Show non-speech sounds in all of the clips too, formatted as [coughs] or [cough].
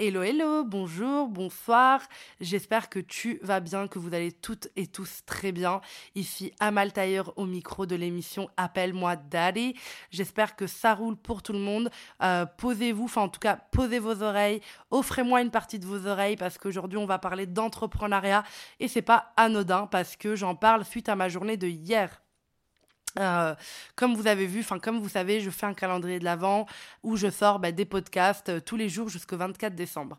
Hello, hello, bonjour, bonsoir. J'espère que tu vas bien, que vous allez toutes et tous très bien. Ici Amal Tailleur au micro de l'émission Appelle-moi Daddy. J'espère que ça roule pour tout le monde. Euh, posez-vous, enfin en tout cas, posez vos oreilles. Offrez-moi une partie de vos oreilles parce qu'aujourd'hui on va parler d'entrepreneuriat et c'est pas anodin parce que j'en parle suite à ma journée de hier. Euh, comme vous avez vu, enfin comme vous savez, je fais un calendrier de l'avant où je sors bah, des podcasts euh, tous les jours jusqu'au 24 décembre.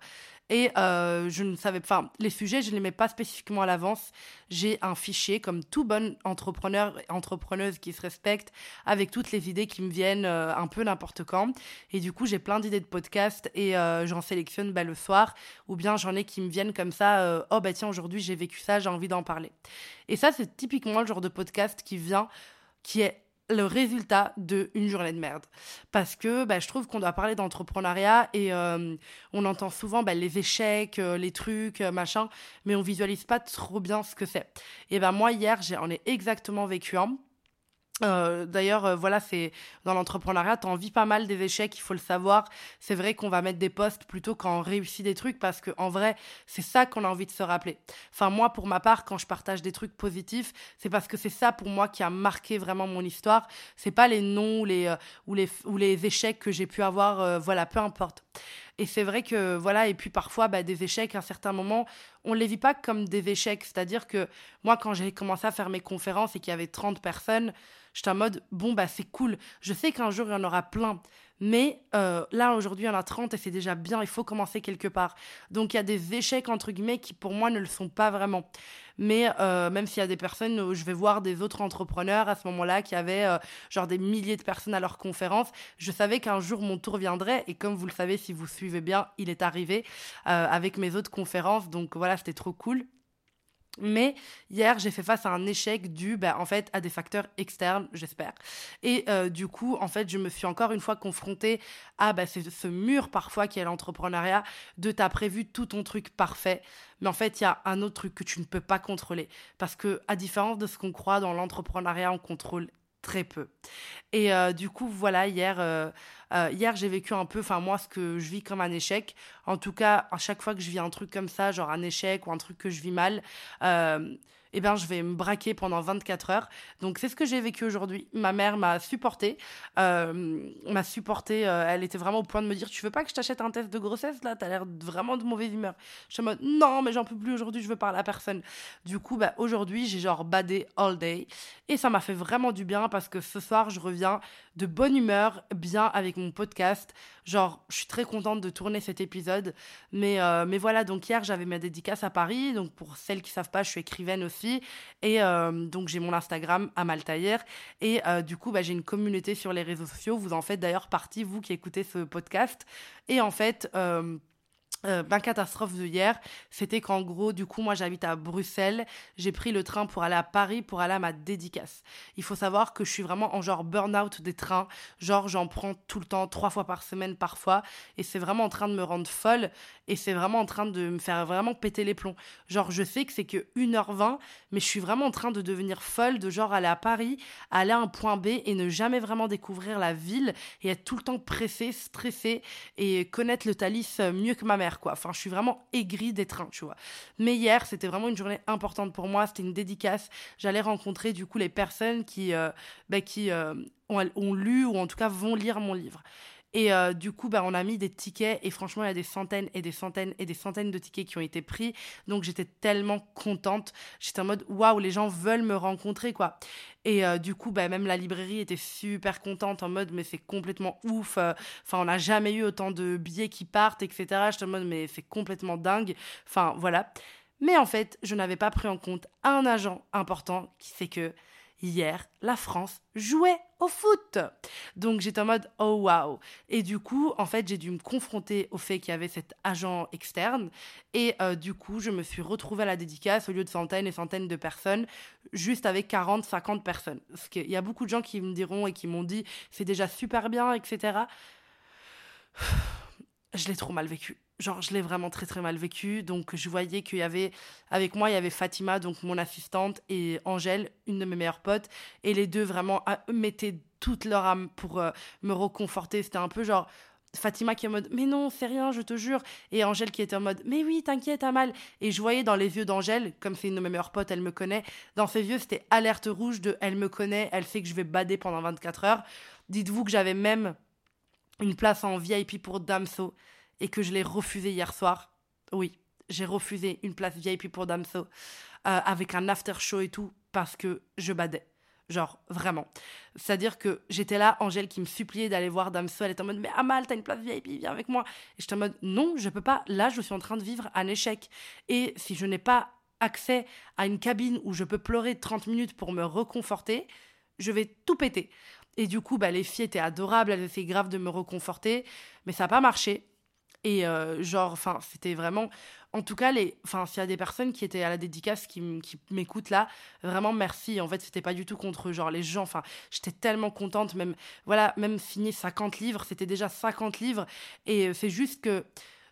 Et euh, je ne savais pas, les sujets, je ne les mets pas spécifiquement à l'avance. J'ai un fichier, comme tout bon entrepreneur et entrepreneuse qui se respecte, avec toutes les idées qui me viennent un peu n'importe quand. Et du coup, j'ai plein d'idées de podcasts et j'en sélectionne bah, le soir, ou bien j'en ai qui me viennent comme ça, oh bah tiens, aujourd'hui j'ai vécu ça, j'ai envie d'en parler. Et ça, c'est typiquement le genre de podcast qui vient qui est le résultat d'une journée de merde. Parce que bah, je trouve qu'on doit parler d'entrepreneuriat et euh, on entend souvent bah, les échecs, euh, les trucs, euh, machin, mais on visualise pas trop bien ce que c'est. Et ben moi, hier, j'en ai exactement vécu un. Euh, d'ailleurs, euh, voilà, c'est dans l'entrepreneuriat, t'en vis pas mal des échecs, il faut le savoir. C'est vrai qu'on va mettre des postes plutôt quand on réussit des trucs parce que en vrai, c'est ça qu'on a envie de se rappeler. Enfin, moi, pour ma part, quand je partage des trucs positifs, c'est parce que c'est ça pour moi qui a marqué vraiment mon histoire. C'est pas les noms ou les euh, ou les ou les échecs que j'ai pu avoir. voilà, peu importe. Et c'est vrai que, voilà, et puis parfois, bah, des échecs, à un certain moment, on ne les vit pas comme des échecs. C'est-à-dire que moi, quand j'ai commencé à faire mes conférences et qu'il y avait 30 personnes, J'étais en mode, bon, bah c'est cool. Je sais qu'un jour, il y en aura plein. Mais euh, là, aujourd'hui, il y en a 30 et c'est déjà bien. Il faut commencer quelque part. Donc, il y a des échecs, entre guillemets, qui pour moi ne le sont pas vraiment. Mais euh, même s'il y a des personnes où je vais voir des autres entrepreneurs à ce moment-là qui avaient euh, genre des milliers de personnes à leur conférence, je savais qu'un jour mon tour viendrait. Et comme vous le savez, si vous suivez bien, il est arrivé avec mes autres conférences. Donc voilà, c'était trop cool. Mais hier, j'ai fait face à un échec dû, bah, en fait, à des facteurs externes, j'espère. Et euh, du coup, en fait, je me suis encore une fois confrontée à bah, ce, mur parfois qui est l'entrepreneuriat, de t'as prévu tout ton truc parfait, mais en fait, il y a un autre truc que tu ne peux pas contrôler. Parce que, à différence de ce qu'on croit dans l'entrepreneuriat, on contrôle très peu. Et euh, du coup, voilà, hier, euh, euh, hier j'ai vécu un peu, enfin moi, ce que je vis comme un échec. En tout cas, à chaque fois que je vis un truc comme ça, genre un échec ou un truc que je vis mal, eh bien, je vais me braquer pendant 24 heures. Donc, c'est ce que j'ai vécu aujourd'hui. Ma mère m'a supporté. Euh, m'a. Euh, elle était vraiment au point de me dire Tu veux pas que je t'achète un test de grossesse là? T'as l'air vraiment de mauvaise humeur. Je suis en mode Non, mais j'en peux plus aujourd'hui, je veux parler à personne. Du coup, bah, aujourd'hui, j'ai genre badé all day. Et ça m'a fait vraiment du bien parce que ce soir, je reviens de bonne humeur, bien avec mon podcast. Genre, je suis très contente de tourner cet épisode. Mais, euh, mais voilà, donc hier, j'avais ma dédicace à Paris. Donc, pour celles qui savent pas, je suis écrivaine aussi. Et euh, donc, j'ai mon Instagram, Amaltayer. Et euh, du coup, bah, j'ai une communauté sur les réseaux sociaux. Vous en faites d'ailleurs partie, vous qui écoutez ce podcast. Et en fait, euh, ma catastrophe de hier, c'était qu'en gros, du coup, moi j'habite à Bruxelles, j'ai pris le train pour aller à Paris pour aller à ma dédicace. Il faut savoir que je suis vraiment en genre burn-out des trains, genre j'en prends tout le temps, trois fois par semaine parfois, et c'est vraiment en train de me rendre folle, et c'est vraiment en train de me faire vraiment péter les plombs. Genre, je sais que c'est que 1h20, mais je suis vraiment en train de devenir folle, de genre aller à Paris, aller à un point B et ne jamais vraiment découvrir la ville, et être tout le temps pressée, stressée, et connaître le Thalys mieux que ma mère Enfin, je suis vraiment aigrie des trains, tu vois. Mais hier, c'était vraiment une journée importante pour moi. C'était une dédicace. J'allais rencontrer, du coup, les personnes qui, euh, bah, qui euh, ont, lu ou en tout cas vont lire mon livre. Et euh, du coup, bah, on a mis des tickets et franchement, il y a des centaines et des centaines et des centaines de tickets qui ont été pris. Donc, j'étais tellement contente. J'étais en mode, waouh, les gens veulent me rencontrer, quoi. Et euh, du coup, bah, même la librairie était super contente en mode, mais c'est complètement ouf. Euh, enfin, on n'a jamais eu autant de billets qui partent, etc. J'étais en mode, mais c'est complètement dingue. Enfin, voilà. Mais en fait, je n'avais pas pris en compte un agent important qui c'est que hier, la France jouait au foot. Donc j'étais en mode oh waouh. Et du coup, en fait, j'ai dû me confronter au fait qu'il y avait cet agent externe. Et euh, du coup, je me suis retrouvée à la dédicace au lieu de centaines et centaines de personnes, juste avec 40, 50 personnes. Parce qu'il y a beaucoup de gens qui me diront et qui m'ont dit c'est déjà super bien, etc. Je l'ai trop mal vécu genre je l'ai vraiment très très mal vécu. Donc je voyais qu'il y avait avec moi il y avait Fatima donc mon assistante et Angèle une de mes meilleures potes. Et les deux vraiment mettaient toute leur âme pour euh, me reconforter. C'était un peu genre Fatima qui est en mode mais non c'est rien je te jure. Et Angèle qui était en mode mais oui t'inquiète mal. Et je voyais dans les yeux d'Angèle comme c'est une de mes meilleures potes elle me connaît. Dans ses yeux c'était alerte rouge de elle me connaît elle sait que je vais bader pendant 24 heures. Dites-vous que j'avais même une place en VIP pour Damso et que je l'ai refusé hier soir oui j'ai refusé une place VIP pour Damso euh, avec un after show et tout parce que je badais Genre, vraiment. C'est-à-dire que j'étais là, Angèle qui me suppliait d'aller voir Damso. Elle était en mode, mais Amal, t'as une place VIP, viens avec moi. Et j'étais en mode, non, je peux pas. Là, je suis en train de vivre un échec. Et si je n'ai pas accès à une cabine où je peux pleurer 30 minutes pour me reconforter, je vais tout péter. Et du coup, bah, les filles étaient adorables, elles essayaient grave de me reconforter, mais ça n'a pas marché. Et euh, genre, enfin, c'était vraiment en tout cas, les, enfin, s'il y a des personnes qui étaient à la dédicace qui, m'écoutent là, vraiment merci. En fait, c'était pas du tout contre genre les gens. Enfin, j'étais tellement contente, même voilà, même signer 50 livres, c'était déjà 50 livres. Et euh, c'est juste que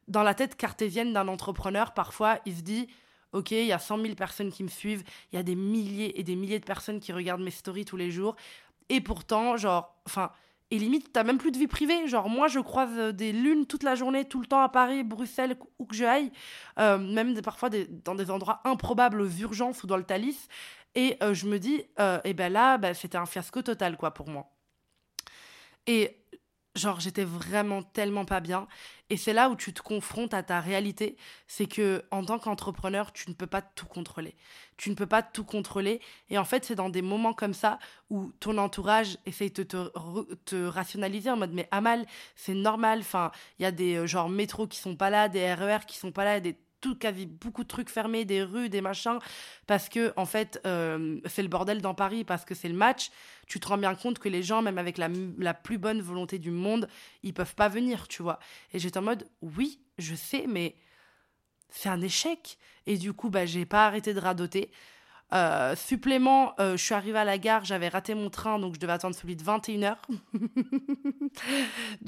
dans la tête cartésienne d'un entrepreneur, parfois, il se dit. Ok, il y a 100 000 personnes qui me suivent, il y a des milliers et des milliers de personnes qui regardent mes stories tous les jours. Et pourtant, genre, enfin, et limite, t'as même plus de vie privée. Genre, moi, je croise euh, des lunes toute la journée, tout le temps à Paris, Bruxelles, où que je aille. Euh, même parfois dans des endroits improbables, aux urgences ou dans le Thalys. Et euh, je me dis, et eh ben là, bah, c'était un fiasco total, quoi, pour moi. Et Genre, j'étais vraiment tellement pas bien. Et c'est là où tu te confrontes à ta réalité. C'est que, en tant qu'entrepreneur, tu ne peux pas tout contrôler. Tu ne peux pas tout contrôler. Et en fait, c'est dans des moments comme ça où ton entourage essaye de te, te, rationaliser en mode, mais Amal, c'est normal. Enfin, il y a des, euh, genre, métros qui sont pas là, des RER e qui sont pas là, des tout, quasi beaucoup de trucs fermés, des rues, des machins, parce que en fait, euh, c'est le bordel dans Paris, parce que c'est le match. Tu te rends bien compte que les gens, même avec la, la plus bonne volonté du monde, ils peuvent pas venir, tu vois. Et j'étais en mode, oui, je sais, mais c'est un échec. Et du coup, bah, j'ai pas arrêté de radoter. Euh, supplément, euh, je suis arrivée à la gare, j'avais raté mon train, donc je devais attendre celui de 21h. [laughs]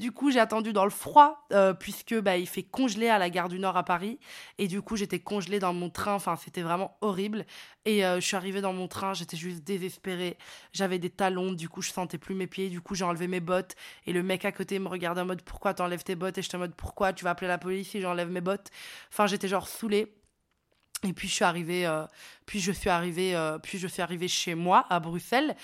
du coup, j'ai attendu dans le froid, euh, puisque bah, il fait congeler à la gare du Nord à Paris. Et du coup, j'étais congelée dans mon train, enfin, c'était vraiment horrible. Et je suis arrivée dans mon train, j'étais juste désespérée. J'avais des talons, du coup, je sentais plus mes pieds. Du coup, j'ai enlevé mes bottes. Et le mec à côté me regardait en mode Pourquoi t'enlèves tes bottes? Et j'étais en mode Pourquoi tu vas appeler la police si j'enlève mes bottes? Enfin, j'étais genre saoulée. Et puis je suis arrivée, euh, puis je suis arrivée, euh, puis je suis arrivée chez moi à Bruxelles.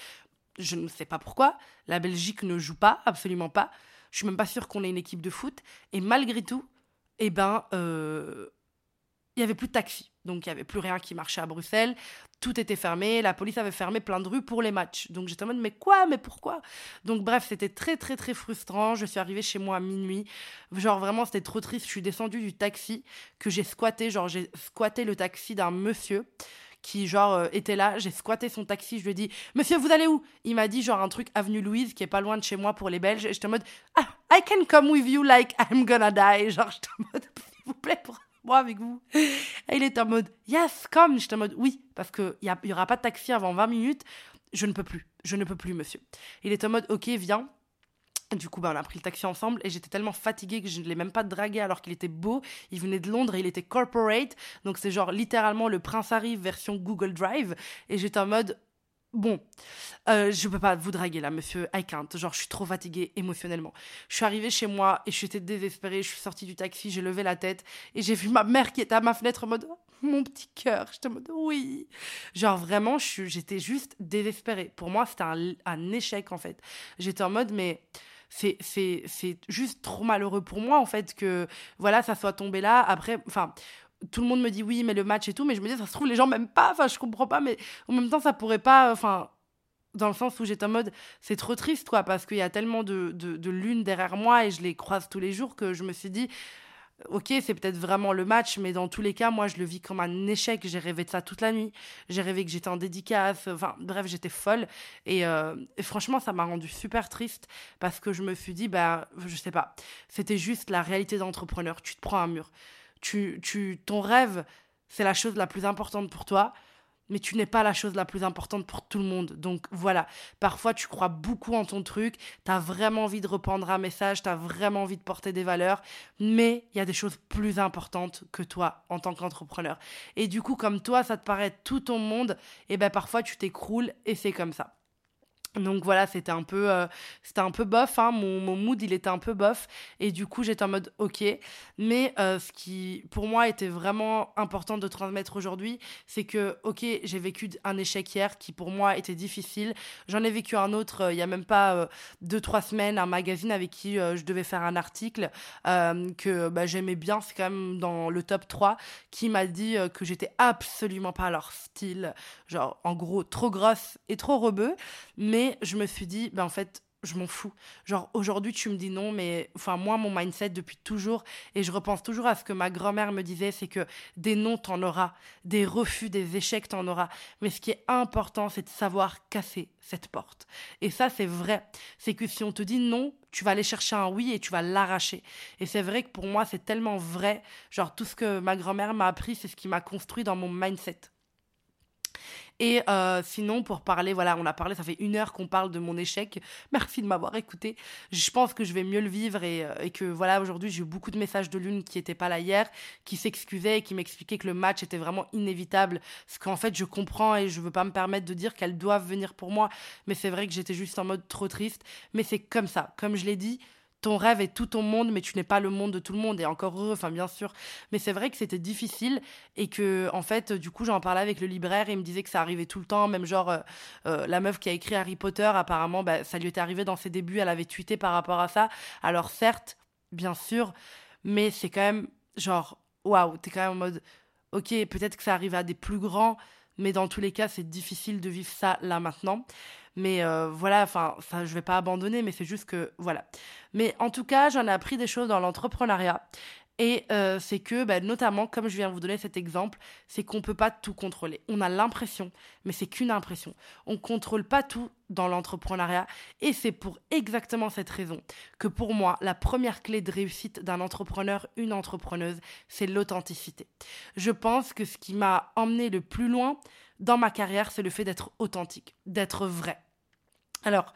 Je ne sais pas pourquoi. La Belgique ne joue pas, absolument pas. Je suis même pas sûre qu'on ait une équipe de foot. Et malgré tout, eh ben, euh, il y avait plus de taxi. Donc il y avait plus rien qui marchait à Bruxelles. Tout était fermé. La police avait fermé plein de rues pour les matchs. Donc j'étais en mode mais quoi? Mais pourquoi? Donc bref, c'était très très très frustrant. Je suis arrivée chez moi à minuit. Genre vraiment c'était trop triste. Je suis descendue du taxi que j'ai squatté. Genre j'ai squatté le taxi d'un monsieur qui genre euh, était là, j'ai squatté son taxi, je lui ai dit "Monsieur, vous allez où? Il m'a dit genre un truc avenue Louise qui est pas loin de chez moi pour les Belges." J'étais en mode "Ah, I can come with you like I'm gonna die." Genre j'étais en mode [laughs] "S'il vous plaît, pour moi avec vous. Et il était en mode, yes, comme. J'étais en mode, oui, parce qu'il n'y y aura pas de taxi avant 20 minutes. Je ne peux plus. Je ne peux plus, monsieur. Il était en mode, ok, viens. Du coup, bah, on a pris le taxi ensemble et j'étais tellement fatiguée que je ne l'ai même pas dragué alors qu'il était beau. Il venait de Londres et il était corporate. Donc, c'est genre littéralement le prince arrive version Google Drive. Et j'étais en mode, Bon, euh, je peux pas vous draguer là, monsieur I can't. Genre, je suis trop fatiguée émotionnellement. Je suis arrivée chez moi et j'étais désespérée. Je suis sortie du taxi, j'ai levé la tête et j'ai vu ma mère qui était à ma fenêtre en mode oh, mon petit cœur. J'étais en mode oui. Genre, vraiment, j'étais juste désespérée. Pour moi, c'était un, un, échec en fait. J'étais en mode, mais c'est juste trop malheureux pour moi en fait que voilà, ça soit tombé là. Après, enfin tout le monde me dit oui, mais le match et tout, mais je me dis, ça se trouve, les gens m'aiment pas, enfin, je comprends pas, mais en même temps, ça pourrait pas, enfin, dans le sens où j'étais en mode, c'est trop triste, quoi, parce qu'il y a tellement de, de, de lunes derrière moi et je les croise tous les jours que je me suis dit, ok, c'est peut-être vraiment le match, mais dans tous les cas, moi, je le vis comme un échec. J'ai rêvé de ça toute la nuit. J'ai rêvé que j'étais en dédicace. Enfin, bref, j'étais folle. Et, euh, et franchement, ça m'a rendu super triste parce que je me suis dit, bah, je sais pas, c'était juste la réalité d'entrepreneur. Tu te prends un mur tu, tu, ton rêve, c'est la chose la plus importante pour toi, mais tu n'es pas la chose la plus importante pour tout le monde. Donc voilà, parfois tu crois beaucoup en ton truc, tu as vraiment envie de reprendre un message, tu as vraiment envie de porter des valeurs, mais il y a des choses plus importantes que toi en tant qu'entrepreneur. Et du coup, comme toi, ça te paraît tout ton monde, et ben parfois tu t'écroules et c'est comme ça. Donc voilà, c'était un peu, euh, c'était un peu bof. Hein. Mon, mon, mood, il était un peu bof. Et du coup, j'étais en mode OK. Mais euh, ce qui, pour moi, était vraiment important de transmettre aujourd'hui, c'est que OK, j'ai vécu un échec hier qui, pour moi, était difficile. J'en ai vécu un autre euh, il y a même pas deux trois semaines, un magazine avec qui je devais faire un article que bah, j'aimais bien. C'est quand même dans le top 3 qui m'a dit que j'étais absolument pas leur style. Genre, en gros, trop grosse et trop rebeu. Mais je me suis dit, ben en fait, je m'en fous. Genre, aujourd'hui, tu me dis non, mais enfin, moi, mon mindset depuis toujours, et je repense toujours à ce que ma grand-mère me disait, c'est que des non, t'en auras, des refus, des échecs, t'en auras. Mais ce qui est important, c'est de savoir casser cette porte. Et ça, c'est vrai. C'est que si on te dit non, tu vas aller chercher un oui et tu vas l'arracher. Et c'est vrai que pour moi, c'est tellement vrai. Genre, tout ce que ma grand-mère m'a appris, c'est ce qui m'a construit dans mon mindset. Et euh, sinon, pour parler, voilà, on a parlé, ça fait une heure qu'on parle de mon échec. [laughs] Merci de m'avoir écouté. Je pense que je vais mieux le vivre et, euh, que voilà, aujourd'hui, j'ai eu beaucoup de messages de Lune qui n'étaient pas là hier, qui s'excusaient et qui m'expliquaient que le match était vraiment inévitable. Ce qu'en fait, je comprends et je veux pas me permettre de dire qu'elles doivent venir pour moi. Mais c'est vrai que j'étais juste en mode trop triste. Mais c'est comme ça. Comme je l'ai dit, ton rêve est tout ton monde, mais tu n'es pas le monde de tout le monde. Et encore heureux, enfin bien sûr. Mais c'est vrai que c'était difficile et que, en fait, du coup, j'en parlais avec le libraire et il me disait que ça arrivait tout le temps. Même genre, euh, euh, la meuf qui a écrit Harry Potter, apparemment, bah, ça lui était arrivé dans ses débuts. Elle avait tweeté par rapport à ça. Alors certes, bien sûr, mais c'est quand même genre, waouh, t'es quand même en mode, ok, peut-être que ça arrive à des plus grands, mais dans tous les cas, c'est difficile de vivre ça là maintenant. Mais euh, voilà, enfin, ça, je vais pas abandonner, mais c'est juste que voilà. Mais en tout cas, j'en ai appris des choses dans l'entrepreneuriat. Et euh, c'est que, bah, notamment, comme je viens de vous donner cet exemple, c'est qu'on ne peut pas tout contrôler. On a l'impression, mais c'est qu'une impression. On ne contrôle pas tout dans l'entrepreneuriat. Et c'est pour exactement cette raison que pour moi, la première clé de réussite d'un entrepreneur, une entrepreneuse, c'est l'authenticité. Je pense que ce qui m'a emmené le plus loin dans ma carrière, c'est le fait d'être authentique, d'être vrai. Alors,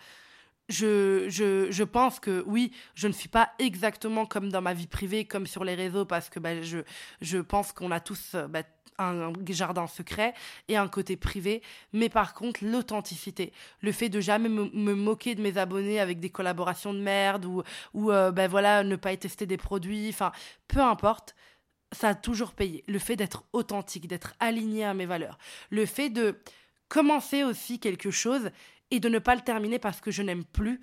je, je, je, pense que oui, je ne suis pas exactement comme dans ma vie privée, comme sur les réseaux, parce que bah, je, je pense qu'on a tous euh, bah, un jardin secret et un côté privé. Mais par contre, l'authenticité, le fait de jamais me, moquer de mes abonnés avec des collaborations de merde ou, ou euh, bah, voilà, ne pas tester des produits, enfin, peu importe ça a toujours payé. Le fait d'être authentique, d'être aligné à mes valeurs. Le fait de commencer aussi quelque chose et de ne pas le terminer parce que je n'aime plus,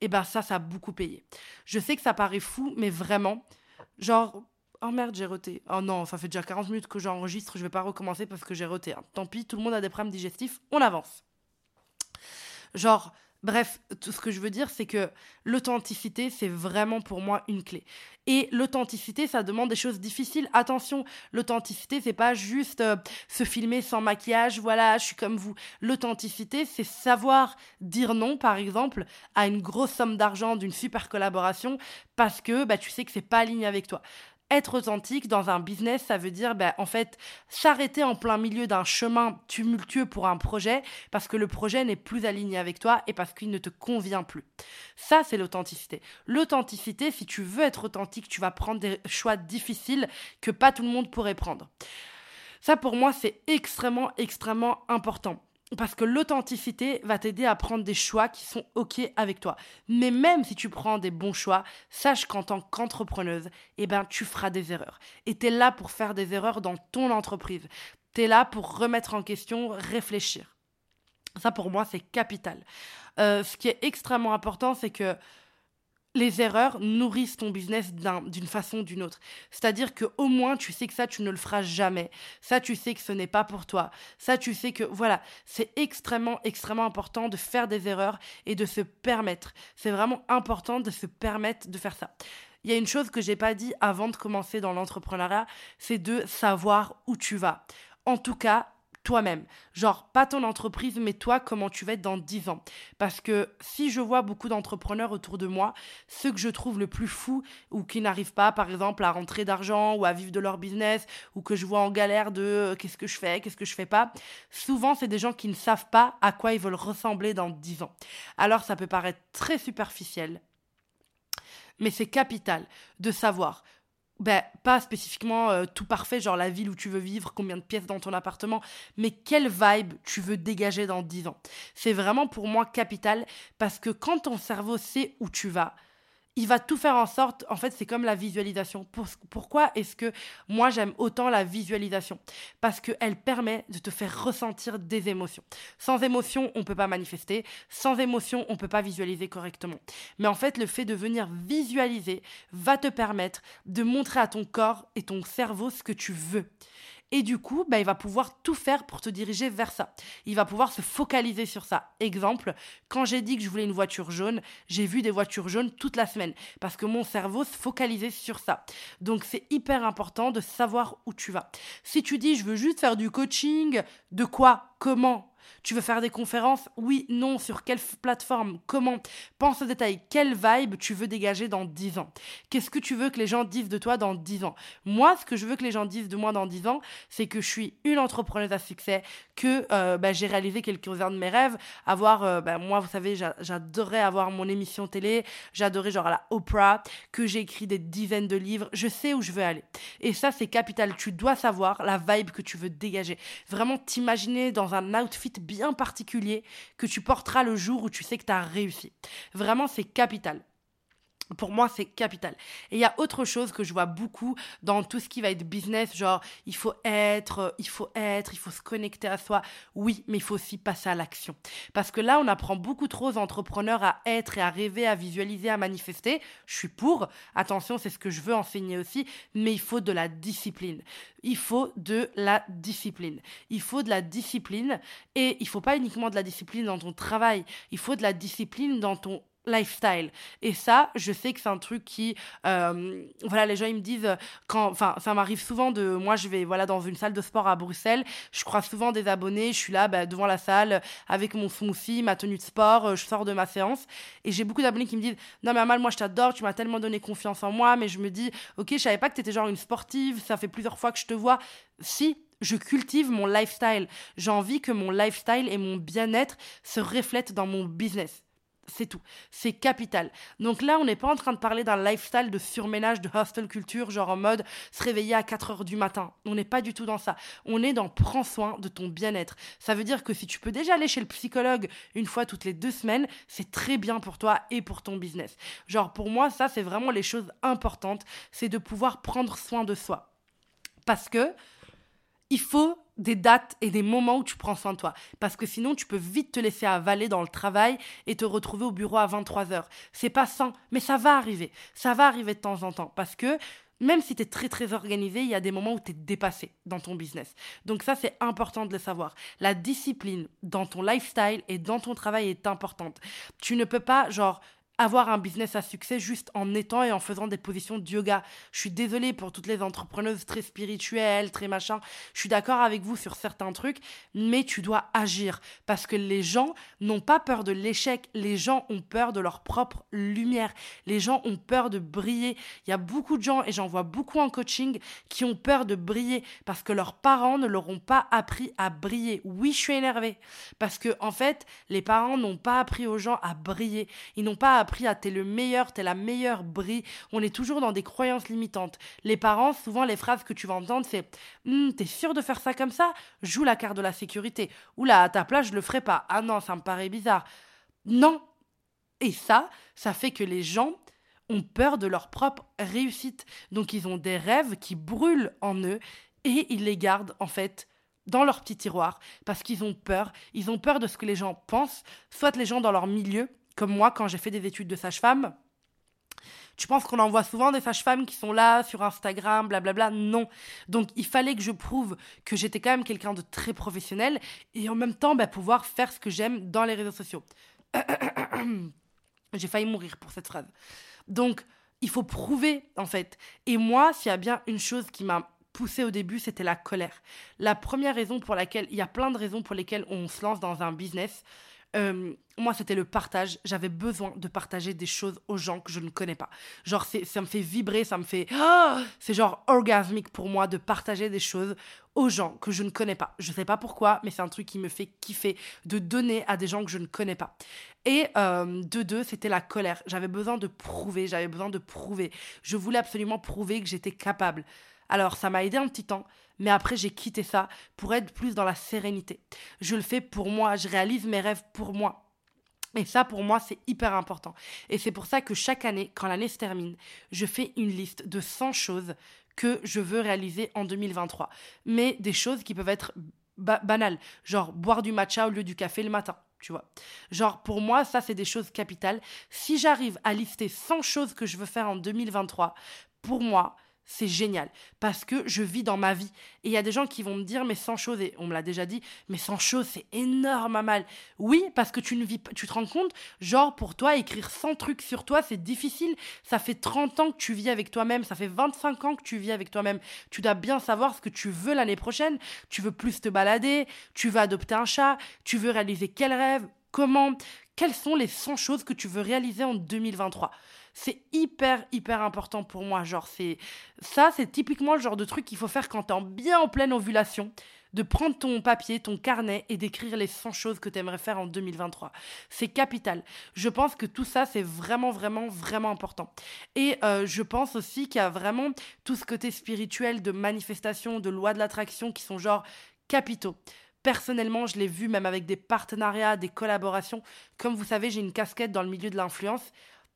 et eh ben ça, ça a beaucoup payé. Je sais que ça paraît fou, mais vraiment, genre, oh merde, j'ai roté. Oh non, ça fait déjà 40 minutes que j'enregistre, je vais pas recommencer parce que j'ai roté. Tant pis, tout le monde a des problèmes digestifs, on avance. Genre, Bref, tout ce que je veux dire, c'est que l'authenticité, c'est vraiment pour moi une clé. Et l'authenticité, ça demande des choses difficiles. Attention, l'authenticité, c'est pas juste euh, se filmer sans maquillage, voilà, je suis comme vous. L'authenticité, c'est savoir dire non, par exemple, à une grosse somme d'argent d'une super collaboration parce que bah, tu sais que c'est pas aligné avec toi être authentique dans un business, ça veut dire ben, en fait s'arrêter en plein milieu d'un chemin tumultueux pour un projet parce que le projet n'est plus aligné avec toi et parce qu'il ne te convient plus. Ça, c'est l'authenticité. L'authenticité, si tu veux être authentique, tu vas prendre des choix difficiles que pas tout le monde pourrait prendre. Ça, pour moi, c'est extrêmement, extrêmement important. Parce que l'authenticité va t'aider à prendre des choix qui sont OK avec toi. Mais même si tu prends des bons choix, sache qu'en tant qu'entrepreneuse, eh ben, tu feras des erreurs. Et tu es là pour faire des erreurs dans ton entreprise. Tu es là pour remettre en question, réfléchir. Ça, pour moi, c'est capital. Euh, ce qui est extrêmement important, c'est que les erreurs nourrissent ton business d'une façon ou d'une autre. C'est-à-dire que au moins tu sais que ça tu ne le feras jamais. Ça tu sais que ce n'est pas pour toi. Ça tu sais que voilà, c'est extrêmement extrêmement important de faire des erreurs et de se permettre. C'est vraiment important de se permettre de faire ça. Il y a une chose que j'ai pas dit avant de commencer dans l'entrepreneuriat, c'est de savoir où tu vas. En tout cas, toi-même. Genre, pas ton entreprise, mais toi, comment tu vas être dans 10 ans. Parce que si je vois beaucoup d'entrepreneurs autour de moi, ceux que je trouve le plus fou ou qui n'arrivent pas, par exemple, à rentrer d'argent ou à vivre de leur business ou que je vois en galère de euh, qu'est-ce que je fais, qu'est-ce que je fais pas, souvent, c'est des gens qui ne savent pas à quoi ils veulent ressembler dans 10 ans. Alors, ça peut paraître très superficiel, mais c'est capital de savoir ben, pas spécifiquement euh, tout parfait, genre la ville où tu veux vivre, combien de pièces dans ton appartement, mais quelle vibe tu veux dégager dans 10 ans. C'est vraiment pour moi capital parce que quand ton cerveau sait où tu vas, il va tout faire en sorte, en fait, c'est comme la visualisation. pourquoi est-ce que moi j'aime autant la visualisation? Parce qu'elle permet de te faire ressentir des émotions. Sans émotion, on ne peut pas manifester. Sans émotion, on ne peut pas visualiser correctement. Mais en fait, le fait de venir visualiser va te permettre de montrer à ton corps et ton cerveau ce que tu veux. Et du coup, bah, il va pouvoir tout faire pour te diriger vers ça. Il va pouvoir se focaliser sur ça. Exemple, quand j'ai dit que je voulais une voiture jaune, j'ai vu des voitures jaunes toute la semaine parce que mon cerveau se focalisait sur ça. Donc c'est hyper important de savoir où tu vas. Si tu dis je veux juste faire du coaching, de quoi, comment tu veux faire des conférences? Oui, non, sur quelle plateforme? Comment? Pense au détail. Quelle vibe tu veux dégager dans 10 ans? Qu'est-ce que tu veux que les gens disent de toi dans 10 ans? Moi, ce que je veux que les gens disent de moi dans 10 ans, c'est que je suis une entrepreneuse à succès, que euh, bah, j'ai réalisé quelques-uns de mes rêves. Avoir, euh, bah, moi, vous savez, j'adorais avoir mon émission télé, j'adorais genre à la Oprah, que j'ai écrit des dizaines de livres. Je sais où je veux aller. Et ça, c'est capital. Tu dois savoir la vibe que tu veux dégager. Vraiment t'imaginer dans un outfit bien particulier que tu porteras le jour où tu sais que tu as réussi. Vraiment, c'est capital. Pour moi, c'est capital. Et il y a autre chose que je vois beaucoup dans tout ce qui va être business, genre il faut être, euh, il faut être, il faut se connecter à soi. Oui, mais il faut aussi passer à l'action. Parce que là, on apprend beaucoup trop aux entrepreneurs à être et à rêver, à visualiser, à manifester. Je suis pour. Attention, c'est ce que je veux enseigner aussi. Mais il faut de la discipline. Il faut de la discipline. Il faut de la discipline. Et il faut pas uniquement de la discipline dans ton travail. Il faut de la discipline dans ton lifestyle. Et ça, je sais que c'est un truc qui, euh, voilà, les gens ils me disent quand, enfin, ça m'arrive souvent de, moi je vais, voilà, dans une salle de sport à Bruxelles, je crois souvent des abonnés, je suis là bah, devant la salle avec mon smoothie, ma tenue de sport, euh, je sors de ma séance et j'ai beaucoup d'abonnés qui me disent, non mais Amal, moi je t'adore, tu m'as tellement donné confiance en moi, mais je me dis, ok, je savais pas que t'étais genre une sportive, ça fait plusieurs fois que je te vois. Si, je cultive mon lifestyle. J'ai envie que mon lifestyle et mon bien-être se reflètent dans mon business. C'est tout. C'est capital. Donc là, on n'est pas en train de parler d'un lifestyle de surménage, de hostel culture, genre en mode se réveiller à 4 heures du matin. On n'est pas du tout dans ça. On est dans prends soin de ton bien-être. Ça veut dire que si tu peux déjà aller chez le psychologue une fois toutes les deux semaines, c'est très bien pour toi et pour ton business. Genre pour moi, ça, c'est vraiment les choses importantes. C'est de pouvoir prendre soin de soi. Parce que il faut des dates et des moments où tu prends soin de toi. Parce que sinon, tu peux vite te laisser avaler dans le travail et te retrouver au bureau à 23h. C'est pas sans, mais ça va arriver. Ça va arriver de temps en temps. Parce que même si tu es très très organisé, il y a des moments où tu es dépassé dans ton business. Donc ça, c'est important de le savoir. La discipline dans ton lifestyle et dans ton travail est importante. Tu ne peux pas, genre, avoir un business à succès juste en étant et en faisant des positions de yoga. Je suis désolée pour toutes les entrepreneuses très spirituelles, très machin. Je suis d'accord avec vous sur certains trucs, mais tu dois agir parce que les gens n'ont pas peur de l'échec. Les gens ont peur de leur propre lumière. Les gens ont peur de briller. Il y a beaucoup de gens, et j'en vois beaucoup en coaching, qui ont peur de briller parce que leurs parents ne leur ont pas appris à briller. Oui, je suis énervée parce que, en fait, les parents n'ont pas appris aux gens à briller. Ils n'ont pas à t'es le meilleur, t'es la meilleure, brille. On est toujours dans des croyances limitantes. Les parents, souvent, les phrases que tu vas entendre, c'est hm, T'es sûr de faire ça comme ça? Joue la carte de la sécurité. Oula, à ta place, je le ferai pas. Ah non, ça me paraît bizarre. Non. Et ça, ça fait que les gens ont peur de leur propre réussite. Donc ils ont des rêves qui brûlent en eux et ils les gardent en fait dans leur petit tiroir parce qu'ils ont peur. Ils ont peur de ce que les gens pensent, soit les gens dans leur milieu, comme moi quand j'ai fait des études de sage-femme. Tu penses qu'on en voit souvent des sages-femmes qui sont là sur Instagram, blablabla? Non. Donc il fallait que je prouve que j'étais quand même quelqu'un de très professionnel et en même temps bah, pouvoir faire ce que j'aime dans les réseaux sociaux. [coughs] j'ai failli mourir pour cette phrase. Donc il faut prouver en fait. Et moi, s'il y a bien une chose qui m'a poussé au début, c'était la colère. La première raison pour laquelle, il y a plein de raisons pour lesquelles on se lance dans un business. Euh, moi, c'était le partage. J'avais besoin de partager des choses aux gens que je ne connais pas. Genre, ça me fait vibrer, ça me fait. Ah c'est genre orgasmique pour moi de partager des choses aux gens que je ne connais pas. Je sais pas pourquoi, mais c'est un truc qui me fait kiffer de donner à des gens que je ne connais pas. Et euh, de deux, c'était la colère. J'avais besoin de prouver, j'avais besoin de prouver. Je voulais absolument prouver que j'étais capable. Alors, ça m'a aidé un petit temps, mais après, j'ai quitté ça pour être plus dans la sérénité. Je le fais pour moi, je réalise mes rêves pour moi. Et ça, pour moi, c'est hyper important. Et c'est pour ça que chaque année, quand l'année se termine, je fais une liste de 100 choses que je veux réaliser en 2023. Mais des choses qui peuvent être banales, genre boire du matcha au lieu du café le matin. Tu vois. Genre, pour moi, ça, c'est des choses capitales. Si j'arrive à lister 100 choses que je veux faire en 2023, pour moi, c'est génial parce que je vis dans ma vie. Et il y a des gens qui vont me dire, mais sans choses, et on me l'a déjà dit, mais sans choses, c'est énorme à mal. Oui, parce que tu ne vis tu te rends compte, genre pour toi, écrire 100 trucs sur toi, c'est difficile. Ça fait 30 ans que tu vis avec toi-même, ça fait 25 ans que tu vis avec toi-même. Tu dois bien savoir ce que tu veux l'année prochaine. Tu veux plus te balader, tu veux adopter un chat, tu veux réaliser quel rêve, comment, quelles sont les 100 choses que tu veux réaliser en 2023 c'est hyper, hyper important pour moi. Genre, c'est ça, c'est typiquement le genre de truc qu'il faut faire quand t'es bien en pleine ovulation de prendre ton papier, ton carnet et d'écrire les 100 choses que tu aimerais faire en 2023. C'est capital. Je pense que tout ça, c'est vraiment, vraiment, vraiment important. Et euh, je pense aussi qu'il y a vraiment tout ce côté spirituel de manifestation, de loi de l'attraction qui sont genre capitaux. Personnellement, je l'ai vu même avec des partenariats, des collaborations. Comme vous savez, j'ai une casquette dans le milieu de l'influence.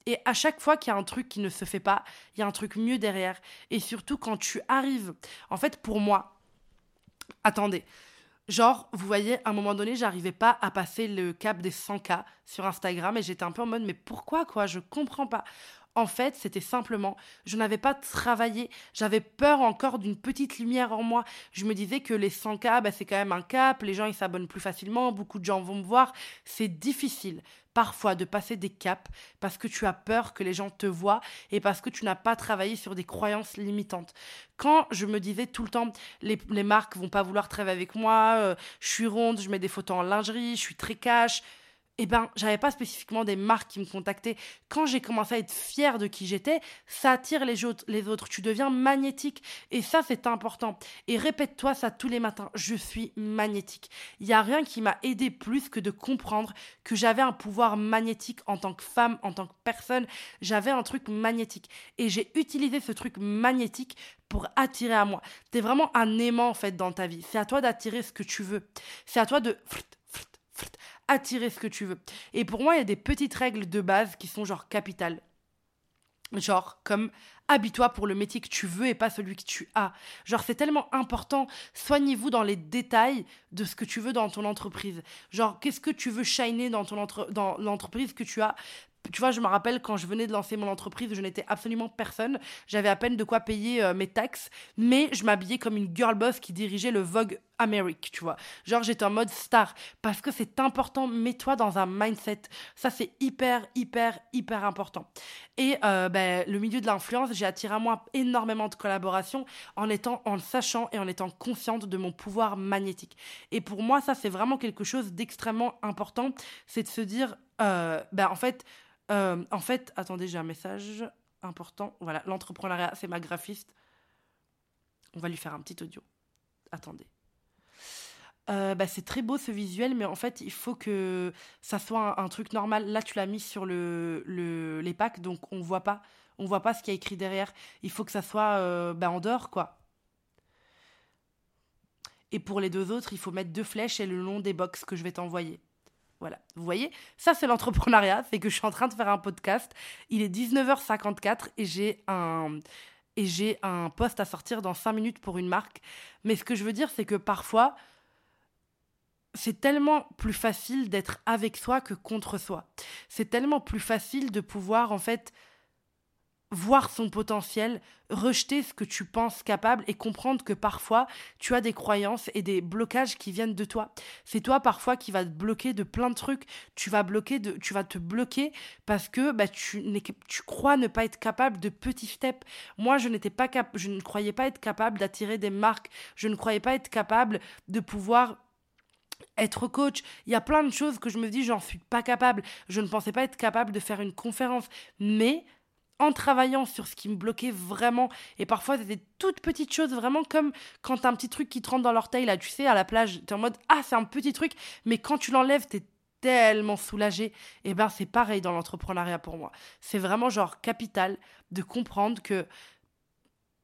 Et à chaque fois qu'il y a un truc qui ne se fait pas, il y a un truc mieux derrière. Et surtout quand tu arrives, en fait pour moi, attendez, genre vous voyez, à un moment donné, j'arrivais pas à passer le cap des 100K sur Instagram et j'étais un peu en mode mais pourquoi quoi, je comprends pas. En fait, c'était simplement, je n'avais pas travaillé, j'avais peur encore d'une petite lumière en moi. Je me disais que les 100K, bah, c'est quand même un cap, les gens ils s'abonnent plus facilement, beaucoup de gens vont me voir. C'est difficile parfois de passer des caps parce que tu as peur que les gens te voient et parce que tu n'as pas travaillé sur des croyances limitantes. Quand je me disais tout le temps, les, les marques vont pas vouloir travailler avec moi, euh, je suis ronde, je mets des photos en lingerie, je suis très cash, eh ben, j'avais pas spécifiquement des marques qui me contactaient. Quand j'ai commencé à être fière de qui j'étais, ça attire les autres, les autres. Tu deviens magnétique. Et ça, c'est important. Et répète-toi ça tous les matins. Je suis magnétique. Il y a rien qui m'a aidé plus que de comprendre que j'avais un pouvoir magnétique en tant que femme, en tant que personne. J'avais un truc magnétique. Et j'ai utilisé ce truc magnétique pour attirer à moi. T'es vraiment un aimant, en fait, dans ta vie. C'est à toi d'attirer ce que tu veux. C'est à toi de attirer ce que tu veux. Et pour moi, il y a des petites règles de base qui sont genre capitales. Genre comme habille-toi pour le métier que tu veux et pas celui que tu as. Genre c'est tellement important. Soignez-vous dans les détails de ce que tu veux dans ton entreprise. Genre qu'est-ce que tu veux shiner dans ton entre dans l'entreprise que tu as? Tu vois, je me rappelle quand je venais de lancer mon entreprise, je n'étais absolument personne. J'avais à peine de quoi payer euh, mes taxes, mais je m'habillais comme une girl boss qui dirigeait le Vogue America, tu vois. Genre, j'étais en mode star. Parce que c'est important, mets-toi dans un mindset. Ça, c'est hyper, hyper, hyper important. Et euh, ben, le milieu de l'influence, j'ai attiré à moi énormément de collaborations en étant, en le sachant et en étant consciente de mon pouvoir magnétique. Et pour moi, ça, c'est vraiment quelque chose d'extrêmement important. C'est de se dire, euh, ben, en fait, euh, en fait, attendez, j'ai un message important. Voilà, l'entrepreneuriat, c'est ma graphiste. On va lui faire un petit audio. Attendez. Euh, bah, c'est très beau ce visuel, mais en fait, il faut que ça soit un, truc normal. Là, tu l'as mis sur le, le, les packs, donc on voit pas. On voit pas ce qu'il y a écrit derrière. Il faut que ça soit euh, bah, en dehors, quoi. Et pour les deux autres, il faut mettre deux flèches et le nom des box que je vais t'envoyer. Voilà, vous voyez, ça c'est l'entrepreneuriat, c'est que je suis en train de faire un podcast, il est 19h54 et j'ai un et j'ai un post à sortir dans 5 minutes pour une marque. Mais ce que je veux dire, c'est que parfois, c'est tellement plus facile d'être avec soi que contre soi. C'est tellement plus facile de pouvoir, en fait, voir son potentiel, rejeter ce que tu penses capable et comprendre que parfois tu as des croyances et des blocages qui viennent de toi. C'est toi parfois qui va te bloquer de plein de trucs. Tu vas bloquer de, tu vas te bloquer parce que bah, tu, tu crois ne pas être capable de petits steps. Moi, je n'étais pas je ne croyais pas être capable d'attirer des marques. Je ne croyais pas être capable de pouvoir être coach, il y a plein de choses que je me dis, j'en suis pas capable. Je ne pensais pas être capable de faire une conférence. Mais en travaillant sur ce qui me bloquait vraiment, et parfois c'était toutes petites choses, vraiment comme quand un petit truc qui te rentre dans l'orteil, là, tu sais, à la plage, t'es en mode, ah, c'est un petit truc, mais quand tu l'enlèves, t'es tellement soulagé. Et eh ben, c'est pareil dans l'entrepreneuriat pour moi. C'est vraiment genre capital de comprendre que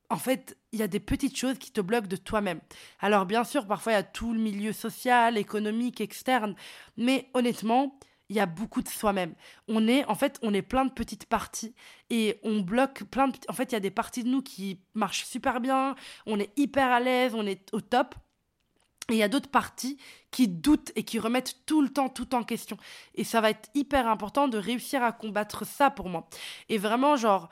en fait, il y a des petites choses qui te bloquent de toi-même. Alors bien sûr, parfois il y a tout le milieu social, économique, externe, mais honnêtement, il y a beaucoup de soi-même. On est, en fait, on est plein de petites parties et on bloque plein de. En fait, il y a des parties de nous qui marchent super bien, on est hyper à l'aise, on est au top. Et il y a d'autres parties qui doutent et qui remettent tout le temps tout en question. Et ça va être hyper important de réussir à combattre ça pour moi. Et vraiment, genre,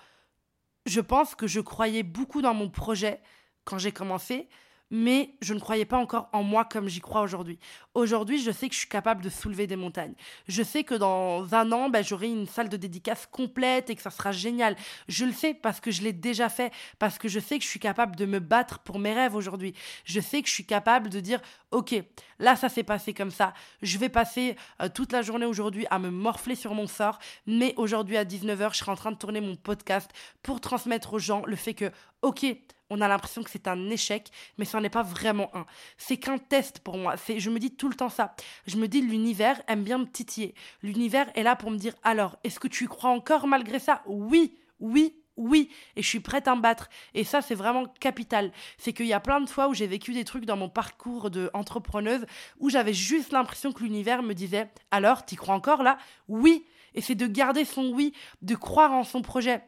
je pense que je croyais beaucoup dans mon projet quand j'ai commencé, mais je ne croyais pas encore en moi comme j'y crois aujourd'hui. Aujourd'hui, je sais que je suis capable de soulever des montagnes. Je sais que dans un an, ben, j'aurai une salle de dédicace complète et que ça sera génial. Je le sais parce que je l'ai déjà fait, parce que je sais que je suis capable de me battre pour mes rêves aujourd'hui. Je sais que je suis capable de dire, ok, là ça s'est passé comme ça. Je vais passer euh, toute la journée aujourd'hui à me morfler sur mon sort, mais aujourd'hui à 19h, je serai en train de tourner mon podcast pour transmettre aux gens le fait que, ok, on a l'impression que c'est un échec, mais ce n'en est pas vraiment un. C'est qu'un test pour moi. Je me dis tout le temps ça. Je me dis l'univers aime bien me titiller. L'univers est là pour me dire alors, est-ce que tu y crois encore malgré ça? Oui, oui, oui, et je suis prête à me battre. Et ça, c'est vraiment capital. C'est qu'il y a plein de fois où j'ai vécu des trucs dans mon parcours d'entrepreneuse où j'avais juste l'impression que l'univers me disait Alors, t'y crois encore là? Oui. Et c'est de garder son oui, de croire en son projet.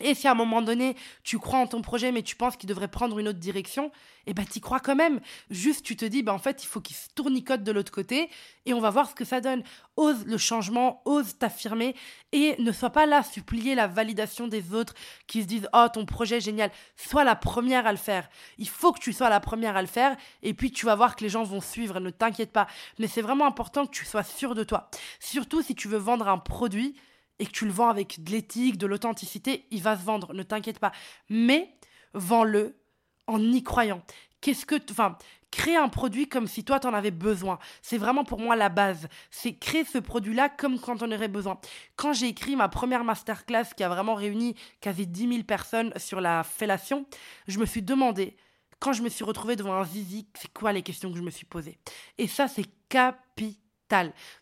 Et si à un moment donné, tu crois en ton projet, mais tu penses qu'il devrait prendre une autre direction, eh ben, t'y crois quand même. Juste, tu te dis, ben, en fait, il faut qu'il se tournicote de l'autre côté et on va voir ce que ça donne. Ose le changement, ose t'affirmer et ne sois pas là à supplier la validation des autres qui se disent, oh, ton projet est génial. Sois la première à le faire. Il faut que tu sois la première à le faire et puis tu vas voir que les gens vont suivre. Ne t'inquiète pas. Mais c'est vraiment important que tu sois sûr de toi. Surtout si tu veux vendre un produit et que tu le vends avec de l'éthique, de l'authenticité, il va se vendre, ne t'inquiète pas. Mais vends-le en y croyant. Qu'est-ce que, enfin, crée un produit comme si toi t'en avais besoin. C'est vraiment pour moi la base. C'est créer ce produit-là comme quand on aurait besoin. Quand j'ai écrit ma première masterclass qui a vraiment réuni quasi 10 000 personnes sur la fellation, je me suis demandé, quand je me suis retrouvée devant un zizi, c'est quoi les questions que je me suis posées? Et ça, c'est capital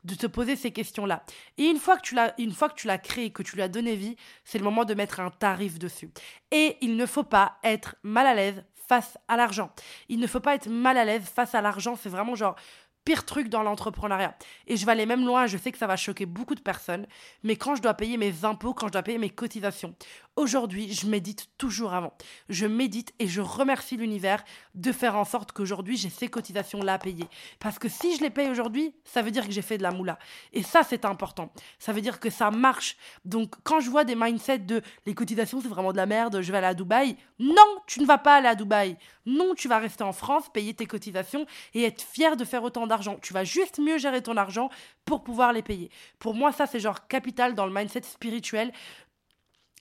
de te poser ces questions-là. Et une fois que tu l'as, une fois que tu l'as créé, que tu lui as donné vie, c'est le moment de mettre un tarif dessus. Et il ne faut pas être mal à l'aise face à l'argent. Il ne faut pas être mal à l'aise face à l'argent. C'est vraiment genre, pire truc dans l'entrepreneuriat. Et je vais aller même loin, je sais que ça va choquer beaucoup de personnes, mais quand je dois payer mes impôts, quand je dois payer mes cotisations, aujourd'hui, je médite toujours avant. Je médite et je remercie l'univers de faire en sorte qu'aujourd'hui, j'ai ces cotisations-là à payer. Parce que si je les paye aujourd'hui, ça veut dire que j'ai fait de la moula. Et ça, c'est important. Ça veut dire que ça marche. Donc, quand je vois des mindsets de les cotisations, c'est vraiment de la merde, je vais aller à Dubaï. Non, tu ne vas pas aller à Dubaï. Non, tu vas rester en France, payer tes cotisations et être fier de faire autant d'argent. Tu vas juste mieux gérer ton argent pour pouvoir les payer. Pour moi, ça, c'est genre capital dans le mindset spirituel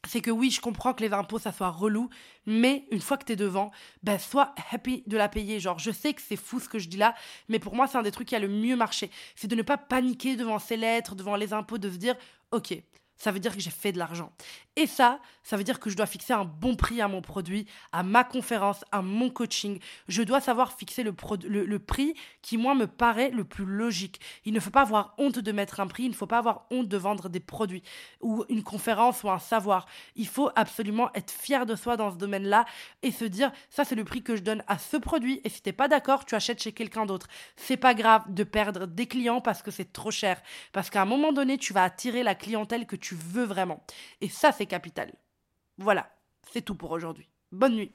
c'est que oui, je comprends que les impôts, ça soit relou, mais une fois que tu es devant, ben, sois happy de la payer. Genre, je sais que c'est fou ce que je dis là, mais pour moi, c'est un des trucs qui a le mieux marché. C'est de ne pas paniquer devant ces lettres, devant les impôts, de se dire, ok, ça veut dire que j'ai fait de l'argent. Et ça, ça veut dire que je dois fixer un bon prix à mon produit, à ma conférence, à mon coaching. Je dois savoir fixer le, prix qui, moi, me paraît le plus logique. Il ne faut pas avoir honte de mettre un prix, il ne faut pas avoir honte de vendre des produits ou une conférence ou un savoir. Il faut absolument être fier de soi dans ce domaine-là et se dire, ça, c'est le prix que je donne à ce produit. Et si t'es pas d'accord, tu achètes chez quelqu'un d'autre. C'est pas grave de perdre des clients parce que c'est trop cher. Parce qu'à un moment donné, tu vas attirer la clientèle que tu veux vraiment. Et ça, c'est capital. Voilà, c'est tout pour aujourd'hui. Bonne nuit.